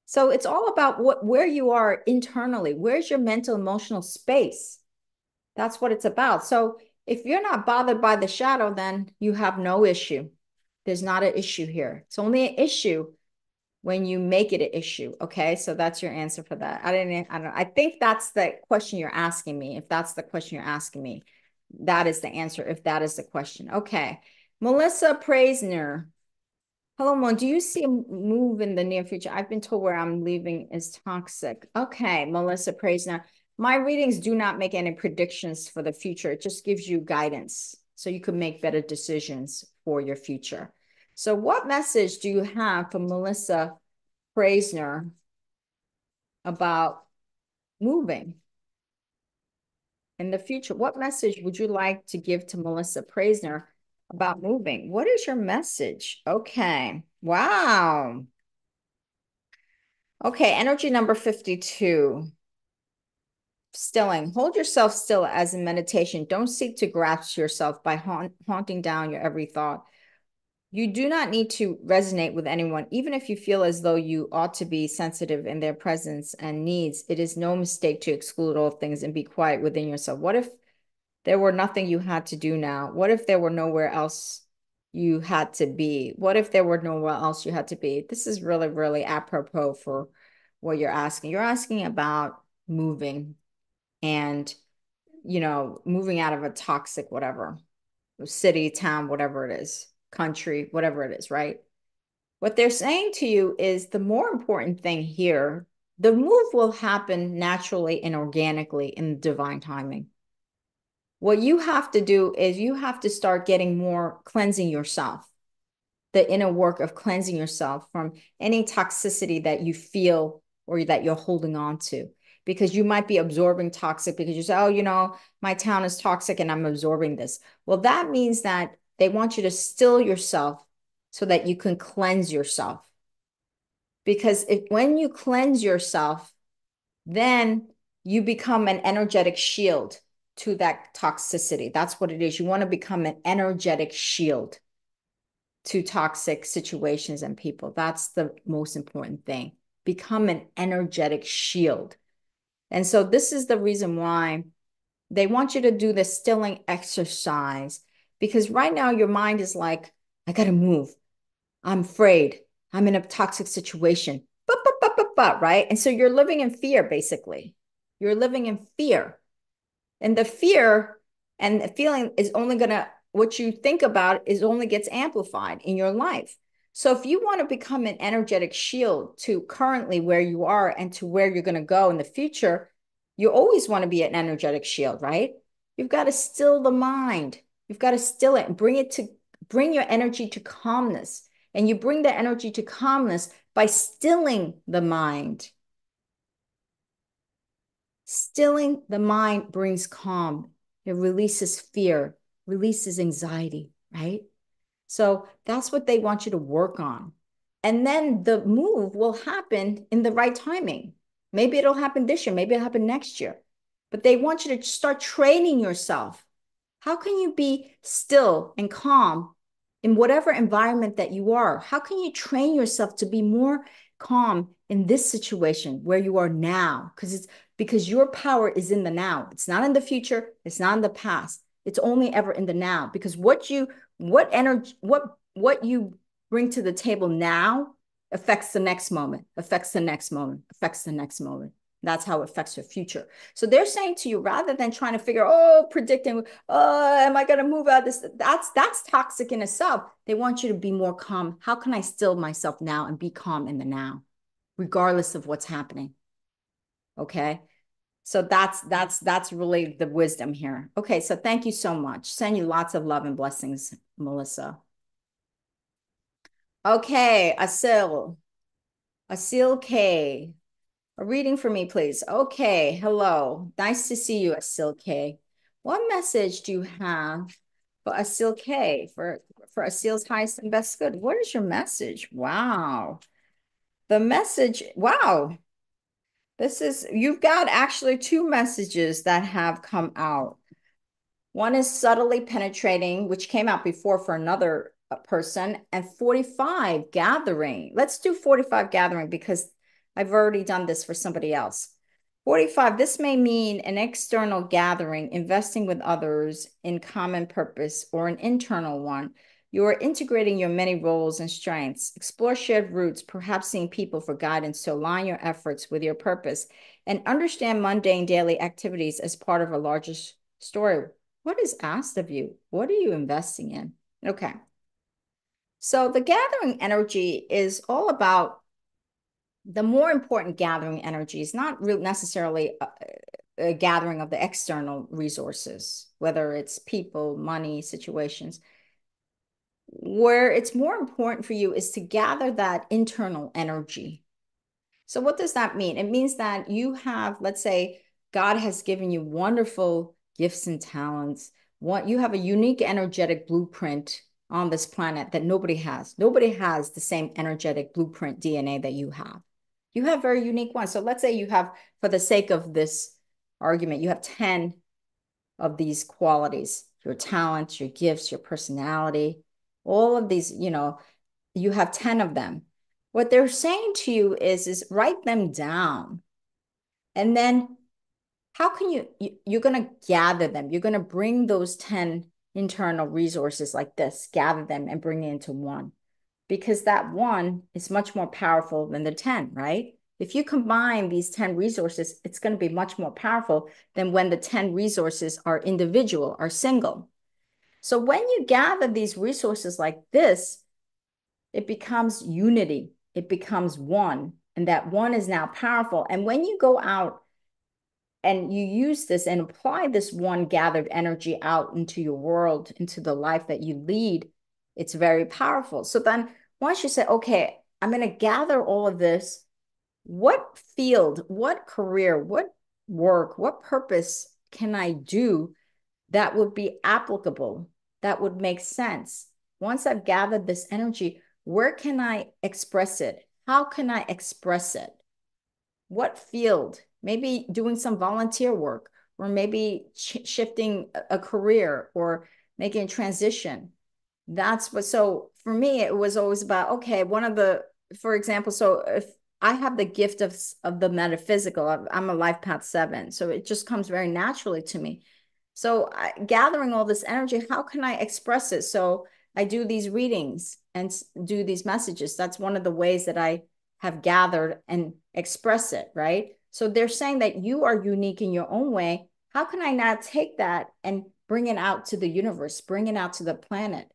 So it's all about what where you are internally. Where's your mental emotional space? That's what it's about. So if you're not bothered by the shadow, then you have no issue. There's not an issue here. It's only an issue when you make it an issue. Okay. So that's your answer for that. I didn't, I don't, I think that's the question you're asking me. If that's the question you're asking me, that is the answer. If that is the question. Okay. Melissa Praisner. Hello, Mo. Do you see a move in the near future? I've been told where I'm leaving is toxic. Okay. Melissa Praisner. My readings do not make any predictions for the future. It just gives you guidance so you can make better decisions for your future. So what message do you have for Melissa Praisner about moving in the future? What message would you like to give to Melissa Praisner about moving? What is your message? Okay. Wow. Okay, energy number 52. Stilling. Hold yourself still as in meditation. Don't seek to grasp yourself by haunt, haunting down your every thought You do not need to resonate with anyone, even if you feel as though you ought to be sensitive in their presence and needs. It is no mistake to exclude all things and be quiet within yourself. What if there were nothing you had to do now? What if there were nowhere else you had to be? What if there were nowhere else you had to be? This is really, really apropos for what you're asking. You're asking about moving and, you know, moving out of a toxic whatever, city, town, whatever it is, country, whatever it is, right? What they're saying to you is the more important thing here, the move will happen naturally and organically in divine timing. What you have to do is you have to start getting more cleansing yourself, the inner work of cleansing yourself from any toxicity that you feel or that you're holding on to. Because you might be absorbing toxic because you say, oh, you know, my town is toxic and I'm absorbing this. Well, that means that they want you to still yourself so that you can cleanse yourself. Because if when you cleanse yourself, then you become an energetic shield to that toxicity. That's what it is. You want to become an energetic shield to toxic situations and people. That's the most important thing. Become an energetic shield. And so, this is the reason why they want you to do the stilling exercise because right now your mind is like, I got to move. I'm afraid. I'm in a toxic situation. But, but, but, but, but, right? And so you're living in fear, basically. You're living in fear. And the fear and the feeling is only going to, what you think about is only gets amplified in your life. So if you want to become an energetic shield to currently where you are and to where you're going to go in the future, you always want to be an energetic shield, right? You've got to still the mind. You've got to still it bring it to bring your energy to calmness. And you bring the energy to calmness by stilling the mind. Stilling the mind brings calm. It releases fear, releases anxiety, right? So that's what they want you to work on. And then the move will happen in the right timing. Maybe it'll happen this year, maybe it'll happen next year. But they want you to start training yourself. How can you be still and calm in whatever environment that you are? How can you train yourself to be more calm in this situation where you are now? Because it's because your power is in the now. It's not in the future, it's not in the past. It's only ever in the now because what you what energy what what you bring to the table now affects the next moment, affects the next moment, affects the next moment. That's how it affects your future. So they're saying to you, rather than trying to figure, oh, predicting, oh, am I going to move out this? That's that's toxic in itself. They want you to be more calm. How can I still myself now and be calm in the now, regardless of what's happening? Okay. So that's that's that's really the wisdom here. Okay, so thank you so much. Send you lots of love and blessings, Melissa. Okay, Asil. Asil K. A reading for me, please. Okay, hello. Nice to see you, Asil K. What message do you have for Asil K? For for Asil's highest and best good? What is your message? Wow. The message, wow. This is, you've got actually two messages that have come out. One is subtly penetrating, which came out before for another uh, person, and 45 gathering. Let's do 45 gathering because I've already done this for somebody else. 45, this may mean an external gathering, investing with others in common purpose, or an internal one you are integrating your many roles and strengths. Explore shared roots, perhaps seeing people for guidance to align your efforts with your purpose and understand mundane daily activities as part of a larger story. What is asked of you? What are you investing in? Okay. So the gathering energy is all about the more important gathering energy is not necessarily a, a gathering of the external resources, whether it's people, money, situations where it's more important for you is to gather that internal energy. So, what does that mean? It means that you have, let's say, God has given you wonderful gifts and talents. What you have a unique energetic blueprint on this planet that nobody has. Nobody has the same energetic blueprint DNA that you have. You have very unique ones. So let's say you have, for the sake of this argument, you have 10 of these qualities your talents, your gifts, your personality, all of these, you know, you have 10 of them. What they're saying to you is, is write them down. And then how can you, you you're going to gather them. You're going to bring those 10 internal resources like this, gather them and bring it into one. Because that one is much more powerful than the 10, right? If you combine these 10 resources, it's going to be much more powerful than when the 10 resources are individual, are single. So when you gather these resources like this, it becomes unity, it becomes one, and that one is now powerful. And when you go out and you use this and apply this one gathered energy out into your world, into the life that you lead, it's very powerful. So then once you say, okay, I'm going to gather all of this, what field, what career, what work, what purpose can I do that would be applicable, that would make sense? Once I've gathered this energy, where can I express it? How can I express it? What field? Maybe doing some volunteer work, or maybe sh shifting a career or making a transition. That's what, so for me, it was always about, okay, one of the, for example, so if I have the gift of, of the metaphysical, I'm a life path seven. So it just comes very naturally to me. So I, gathering all this energy, how can I express it? So I do these readings and do these messages. That's one of the ways that I have gathered and express it, right? So they're saying that you are unique in your own way. How can I not take that and bring it out to the universe, bring it out to the planet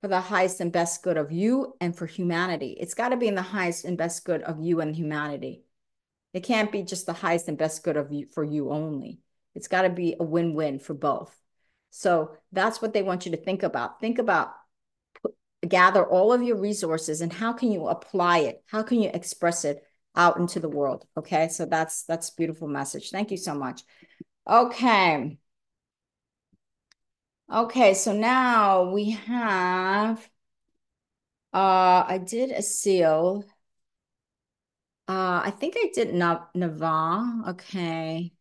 for the highest and best good of you and for humanity? It's got to be in the highest and best good of you and humanity. It can't be just the highest and best good of you for you only. It's got to be a win-win for both. So that's what they want you to think about. Think about gather all of your resources and how can you apply it? How can you express it out into the world? Okay, so that's that's beautiful message. Thank you so much. Okay. Okay, so now we have uh I did Asil. Uh I think I did Nav Nava. Okay.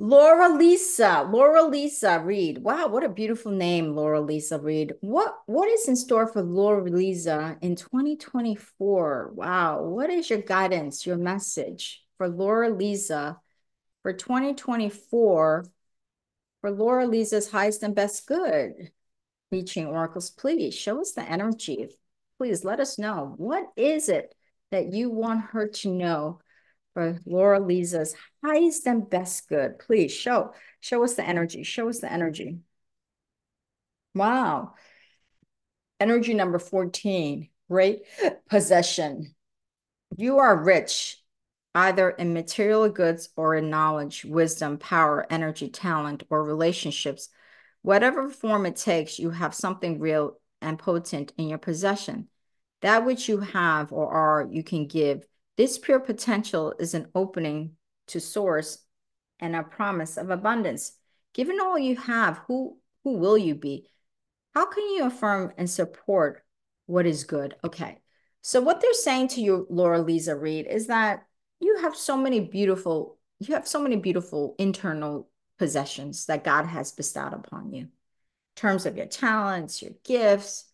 Laura Lisa, Laura Lisa Reed. Wow, what a beautiful name, Laura Lisa Reed. What what is in store for Laura Lisa in 2024? Wow, what is your guidance, your message for Laura Lisa for 2024 for Laura Lisa's highest and best good? I Ching oracles, please show us the energy. Please let us know what is it that you want her to know for Laura Lisa's highest and best good. Please show, show us the energy. Show us the energy. Wow. Energy number 14, great possession. You are rich, either in material goods or in knowledge, wisdom, power, energy, talent, or relationships. Whatever form it takes, you have something real and potent in your possession. That which you have or are, you can give this pure potential is an opening to source and a promise of abundance. Given all you have, who, who will you be? How can you affirm and support what is good? Okay. So what they're saying to you, Laura Lisa Reed, is that you have so many beautiful, you have so many beautiful internal possessions that God has bestowed upon you in terms of your talents, your gifts,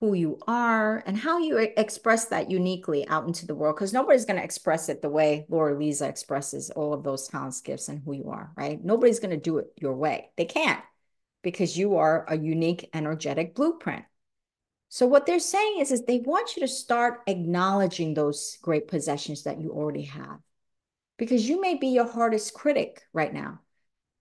who you are and how you express that uniquely out into the world because nobody's going to express it the way Laura Lisa expresses all of those talents, gifts, and who you are, right? Nobody's going to do it your way. They can't because you are a unique energetic blueprint. So what they're saying is, is they want you to start acknowledging those great possessions that you already have because you may be your hardest critic right now.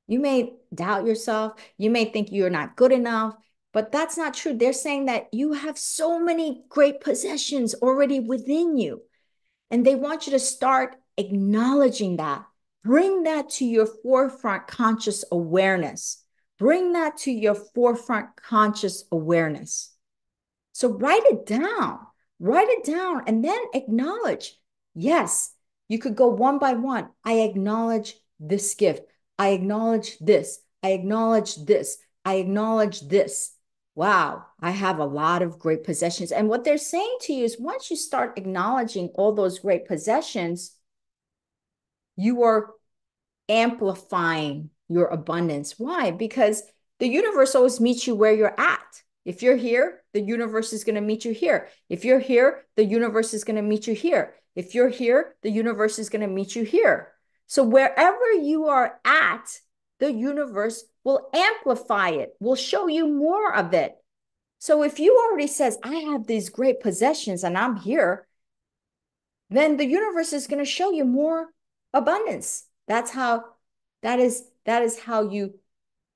You may doubt yourself. You may think you're not good enough. But that's not true. They're saying that you have so many great possessions already within you. And they want you to start acknowledging that. Bring that to your forefront conscious awareness. Bring that to your forefront conscious awareness. So write it down, write it down, and then acknowledge. Yes, you could go one by one. I acknowledge this gift. I acknowledge this. I acknowledge this. I acknowledge this wow, I have a lot of great possessions. And what they're saying to you is once you start acknowledging all those great possessions, you are amplifying your abundance. Why? Because the universe always meets you where you're at. If you're here, the universe is going to meet you here. If you're here, the universe is going to meet you here. If you're here, the universe is going to meet you here. So wherever you are at, the universe will amplify it, will show you more of it. So if you already says, I have these great possessions and I'm here, then the universe is going to show you more abundance. That's how that is that is how you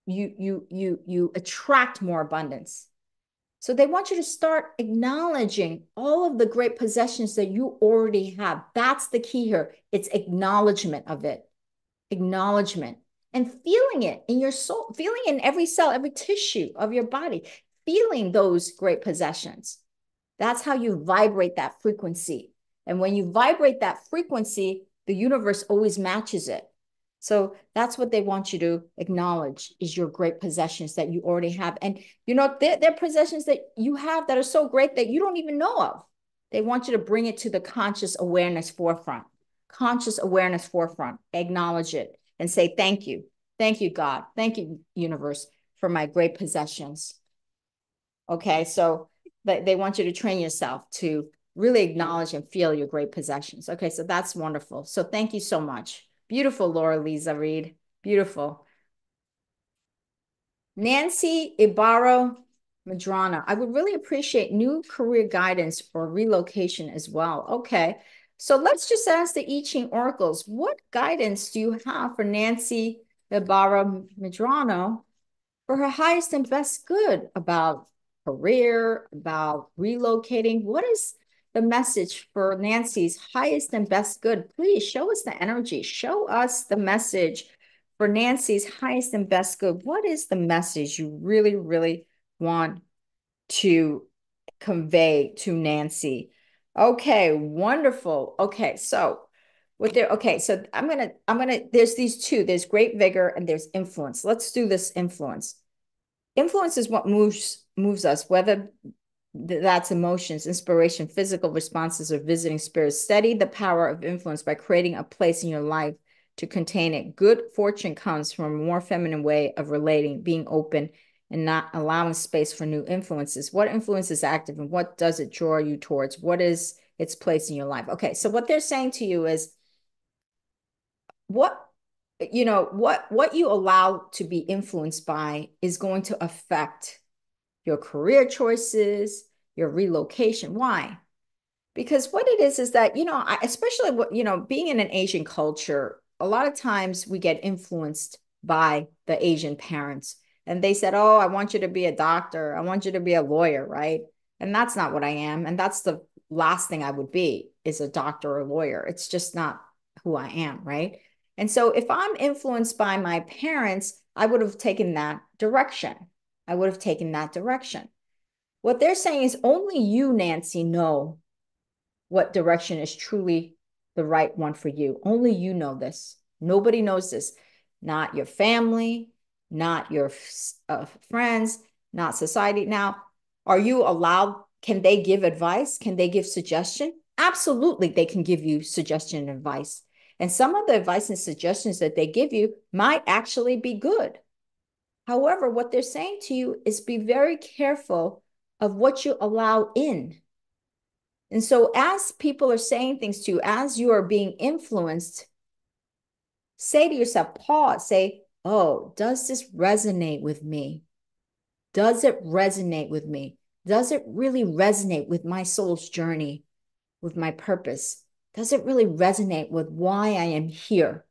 you you you you attract more abundance. So they want you to start acknowledging all of the great possessions that you already have. That's the key here. It's acknowledgement of it. Acknowledgement and feeling it in your soul, feeling in every cell, every tissue of your body, feeling those great possessions. That's how you vibrate that frequency. And when you vibrate that frequency, the universe always matches it. So that's what they want you to acknowledge is your great possessions that you already have. And you know, they're, they're possessions that you have that are so great that you don't even know of. They want you to bring it to the conscious awareness forefront, conscious awareness forefront, acknowledge it and say, thank you. Thank you, God. Thank you, universe, for my great possessions. Okay, so they, they want you to train yourself to really acknowledge and feel your great possessions. Okay, so that's wonderful. So thank you so much. Beautiful, Laura Lisa Reed. Beautiful. Nancy Ibarro Madrana. I would really appreciate new career guidance for relocation as well. Okay. So let's just ask the I Ching oracles. What guidance do you have for Nancy Ibarra Madrano for her highest and best good about career, about relocating? What is the message for Nancy's highest and best good. Please show us the energy. Show us the message for Nancy's highest and best good. What is the message you really, really want to convey to Nancy? Okay, wonderful. Okay, so with there, okay, so I'm gonna, I'm gonna, there's these two. There's great vigor and there's influence. Let's do this influence. Influence is what moves moves us, whether that's emotions, inspiration, physical responses, or visiting spirits. Study the power of influence by creating a place in your life to contain it. Good fortune comes from a more feminine way of relating, being open, and not allowing space for new influences. What influence is active and what does it draw you towards? What is its place in your life? Okay, so what they're saying to you is what you know what what you allow to be influenced by is going to affect your career choices, your relocation. Why? Because what it is is that, you know, especially what, you know, being in an Asian culture, a lot of times we get influenced by the Asian parents. And they said, Oh, I want you to be a doctor. I want you to be a lawyer, right? And that's not what I am. And that's the last thing I would be is a doctor or lawyer. It's just not who I am, right? And so if I'm influenced by my parents, I would have taken that direction. I would have taken that direction. What they're saying is only you, Nancy, know what direction is truly the right one for you. Only you know this. Nobody knows this. Not your family, not your uh, friends, not society. Now, are you allowed? Can they give advice? Can they give suggestion? Absolutely, they can give you suggestion and advice. And some of the advice and suggestions that they give you might actually be good. However, what they're saying to you is be very careful of what you allow in. And so, as people are saying things to you, as you are being influenced, say to yourself, pause, say, Oh, does this resonate with me? Does it resonate with me? Does it really resonate with my soul's journey, with my purpose? Does it really resonate with why I am here?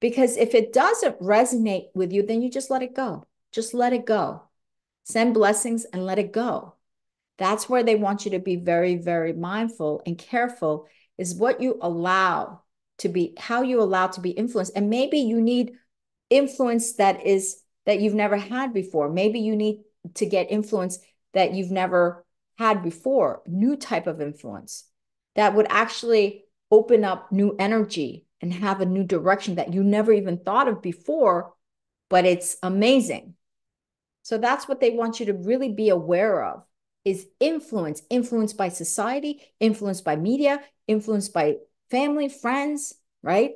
Because if it doesn't resonate with you, then you just let it go. Just let it go. Send blessings and let it go. That's where they want you to be very, very mindful and careful is what you allow to be, how you allow to be influenced. And maybe you need influence that is that you've never had before. Maybe you need to get influence that you've never had before, new type of influence that would actually open up new energy and have a new direction that you never even thought of before, but it's amazing. So that's what they want you to really be aware of is influence, influenced by society, influenced by media, influenced by family, friends, right?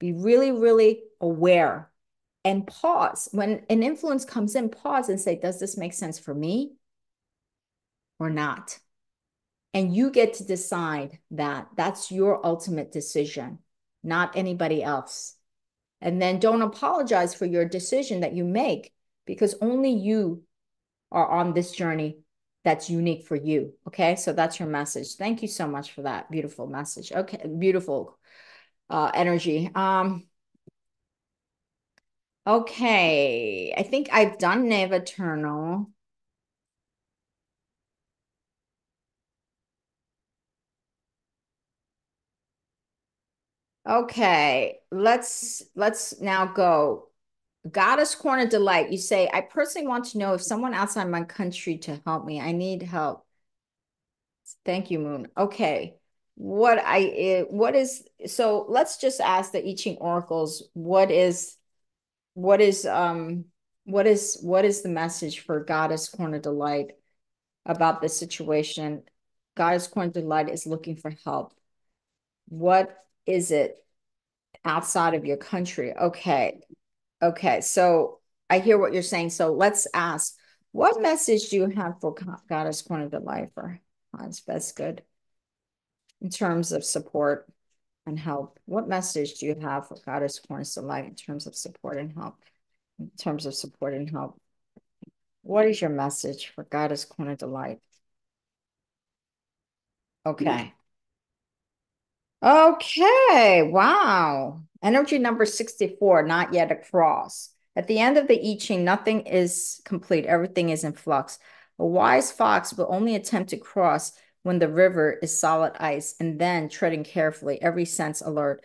Be really, really aware and pause. When an influence comes in, pause and say, does this make sense for me or not? And you get to decide that. That's your ultimate decision, not anybody else. And then don't apologize for your decision that you make because only you are on this journey that's unique for you. Okay. So that's your message. Thank you so much for that beautiful message. Okay. Beautiful uh, energy. Um, okay. I think I've done Knave Eternal. Okay, let's let's now go. Goddess Corner Delight. You say, I personally want to know if someone outside my country to help me. I need help. Thank you, Moon. Okay. What I eh, what is so let's just ask the I Ching oracles what is what is um what is what is the message for Goddess Corner Delight about this situation? Goddess Corner Delight is looking for help. What is it outside of your country? Okay. Okay. So I hear what you're saying. So let's ask what message do you have for Goddess Corner Delight for Hans? That's good. In terms of support and help, what message do you have for Goddess Corner Delight in terms of support and help? In terms of support and help, what is your message for Goddess Corner Delight? Okay. Okay, wow. Energy number 64, not yet across. At the end of the I Ching, nothing is complete. Everything is in flux. A wise fox will only attempt to cross when the river is solid ice and then treading carefully, every sense alert.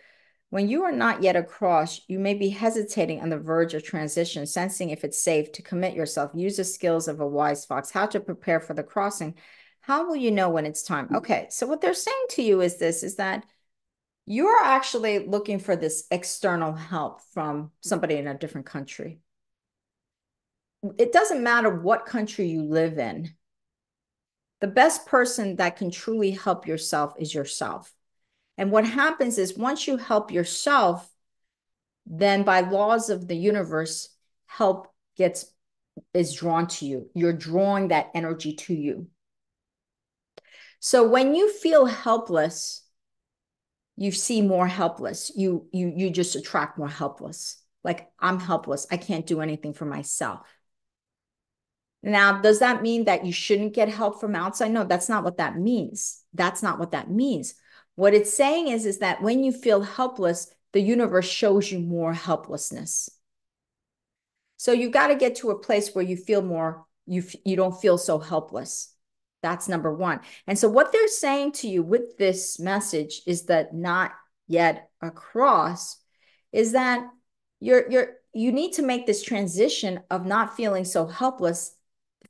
When you are not yet across, you may be hesitating on the verge of transition, sensing if it's safe to commit yourself. Use the skills of a wise fox, how to prepare for the crossing. How will you know when it's time? Okay, so what they're saying to you is this, is that you're actually looking for this external help from somebody in a different country. It doesn't matter what country you live in. The best person that can truly help yourself is yourself. And what happens is once you help yourself, then by laws of the universe, help gets is drawn to you. You're drawing that energy to you. So when you feel helpless, you see more helpless. You you you just attract more helpless. Like I'm helpless. I can't do anything for myself. Now, does that mean that you shouldn't get help from outside? No, that's not what that means. That's not what that means. What it's saying is, is that when you feel helpless, the universe shows you more helplessness. So you got to get to a place where you feel more, you, you don't feel so helpless. That's number one. And so what they're saying to you with this message is that not yet across is that you're you're you need to make this transition of not feeling so helpless,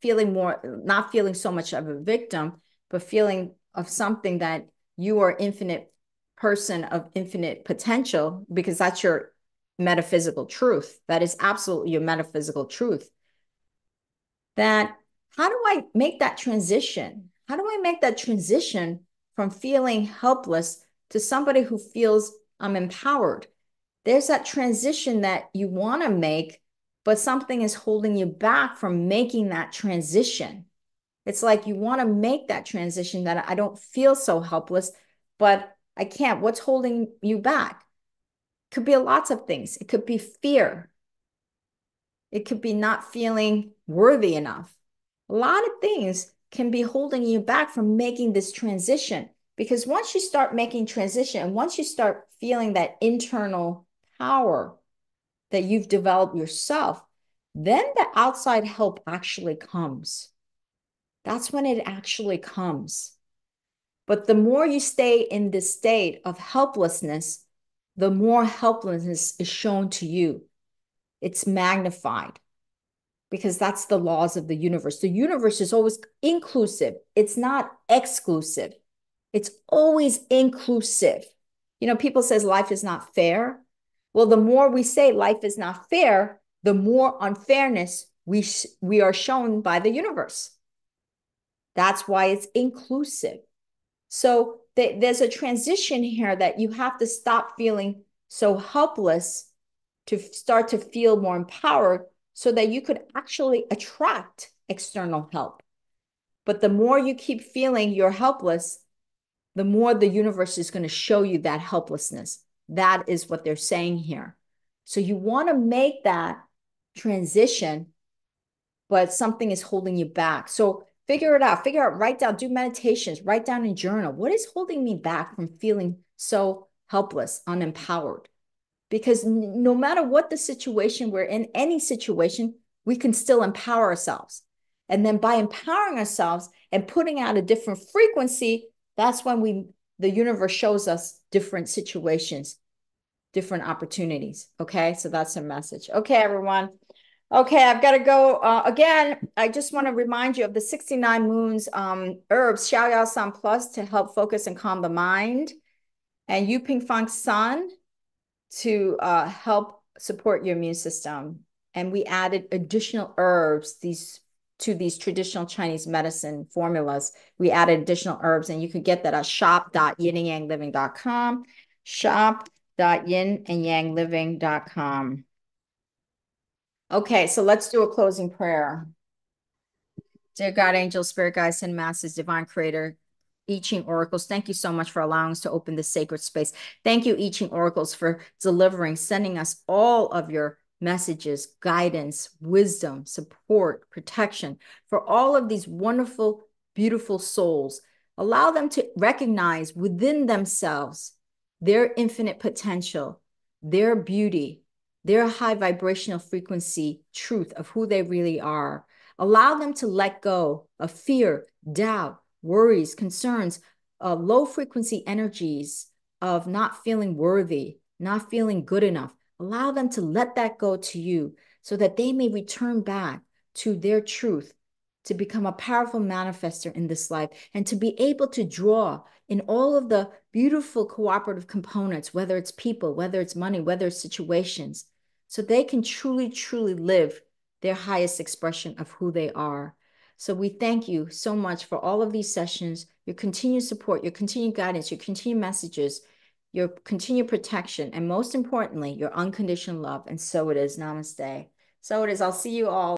feeling more not feeling so much of a victim, but feeling of something that you are infinite person of infinite potential because that's your metaphysical truth. That is absolutely your metaphysical truth. That how do I make that transition? How do I make that transition from feeling helpless to somebody who feels I'm empowered? There's that transition that you want to make, but something is holding you back from making that transition. It's like you want to make that transition that I don't feel so helpless, but I can't. What's holding you back? Could be lots of things. It could be fear. It could be not feeling worthy enough a lot of things can be holding you back from making this transition because once you start making transition and once you start feeling that internal power that you've developed yourself then the outside help actually comes. That's when it actually comes. But the more you stay in this state of helplessness the more helplessness is shown to you. It's magnified because that's the laws of the universe. The universe is always inclusive, it's not exclusive. It's always inclusive. You know, people says life is not fair. Well, the more we say life is not fair, the more unfairness we we are shown by the universe. That's why it's inclusive. So th- there's a transition here that you have to stop feeling so helpless to start to feel more empowered so that you could actually attract external help. But the more you keep feeling you're helpless, the more the universe is going to show you that helplessness. That is what they're saying here. So you want to make that transition, but something is holding you back. So figure it out, figure out, write down, do meditations, write down in journal. What is holding me back from feeling so helpless, unempowered? Because no matter what the situation we're in, any situation, we can still empower ourselves. And then by empowering ourselves and putting out a different frequency, that's when we the universe shows us different situations, different opportunities. Okay, so that's a message. Okay, everyone. Okay, I've got to go. Uh, again, I just want to remind you of the 69 moons um, herbs, Xiao Yao San Plus to help focus and calm the mind, and Yu Ping Feng San to uh, help support your immune system. And we added additional herbs, these to these traditional Chinese medicine formulas. We added additional herbs, and you can get that at shop.yinandyangliving.com. Shop.yinandyangliving.com. Okay, so let's do a closing prayer. Dear God, angel, spirit guides, and masters, divine creator, I Oracles, thank you so much for allowing us to open this sacred space. Thank you, I Oracles, for delivering, sending us all of your messages, guidance, wisdom, support, protection for all of these wonderful, beautiful souls. Allow them to recognize within themselves their infinite potential, their beauty, their high vibrational frequency truth of who they really are. Allow them to let go of fear, doubt, worries, concerns, uh, low frequency energies of not feeling worthy, not feeling good enough. Allow them to let that go to you so that they may return back to their truth to become a powerful manifester in this life and to be able to draw in all of the beautiful cooperative components, whether it's people, whether it's money, whether it's situations, so they can truly, truly live their highest expression of who they are. So we thank you so much for all of these sessions, your continued support, your continued guidance, your continued messages, your continued protection, and most importantly, your unconditional love. And so it is. Namaste. So it is. I'll see you all.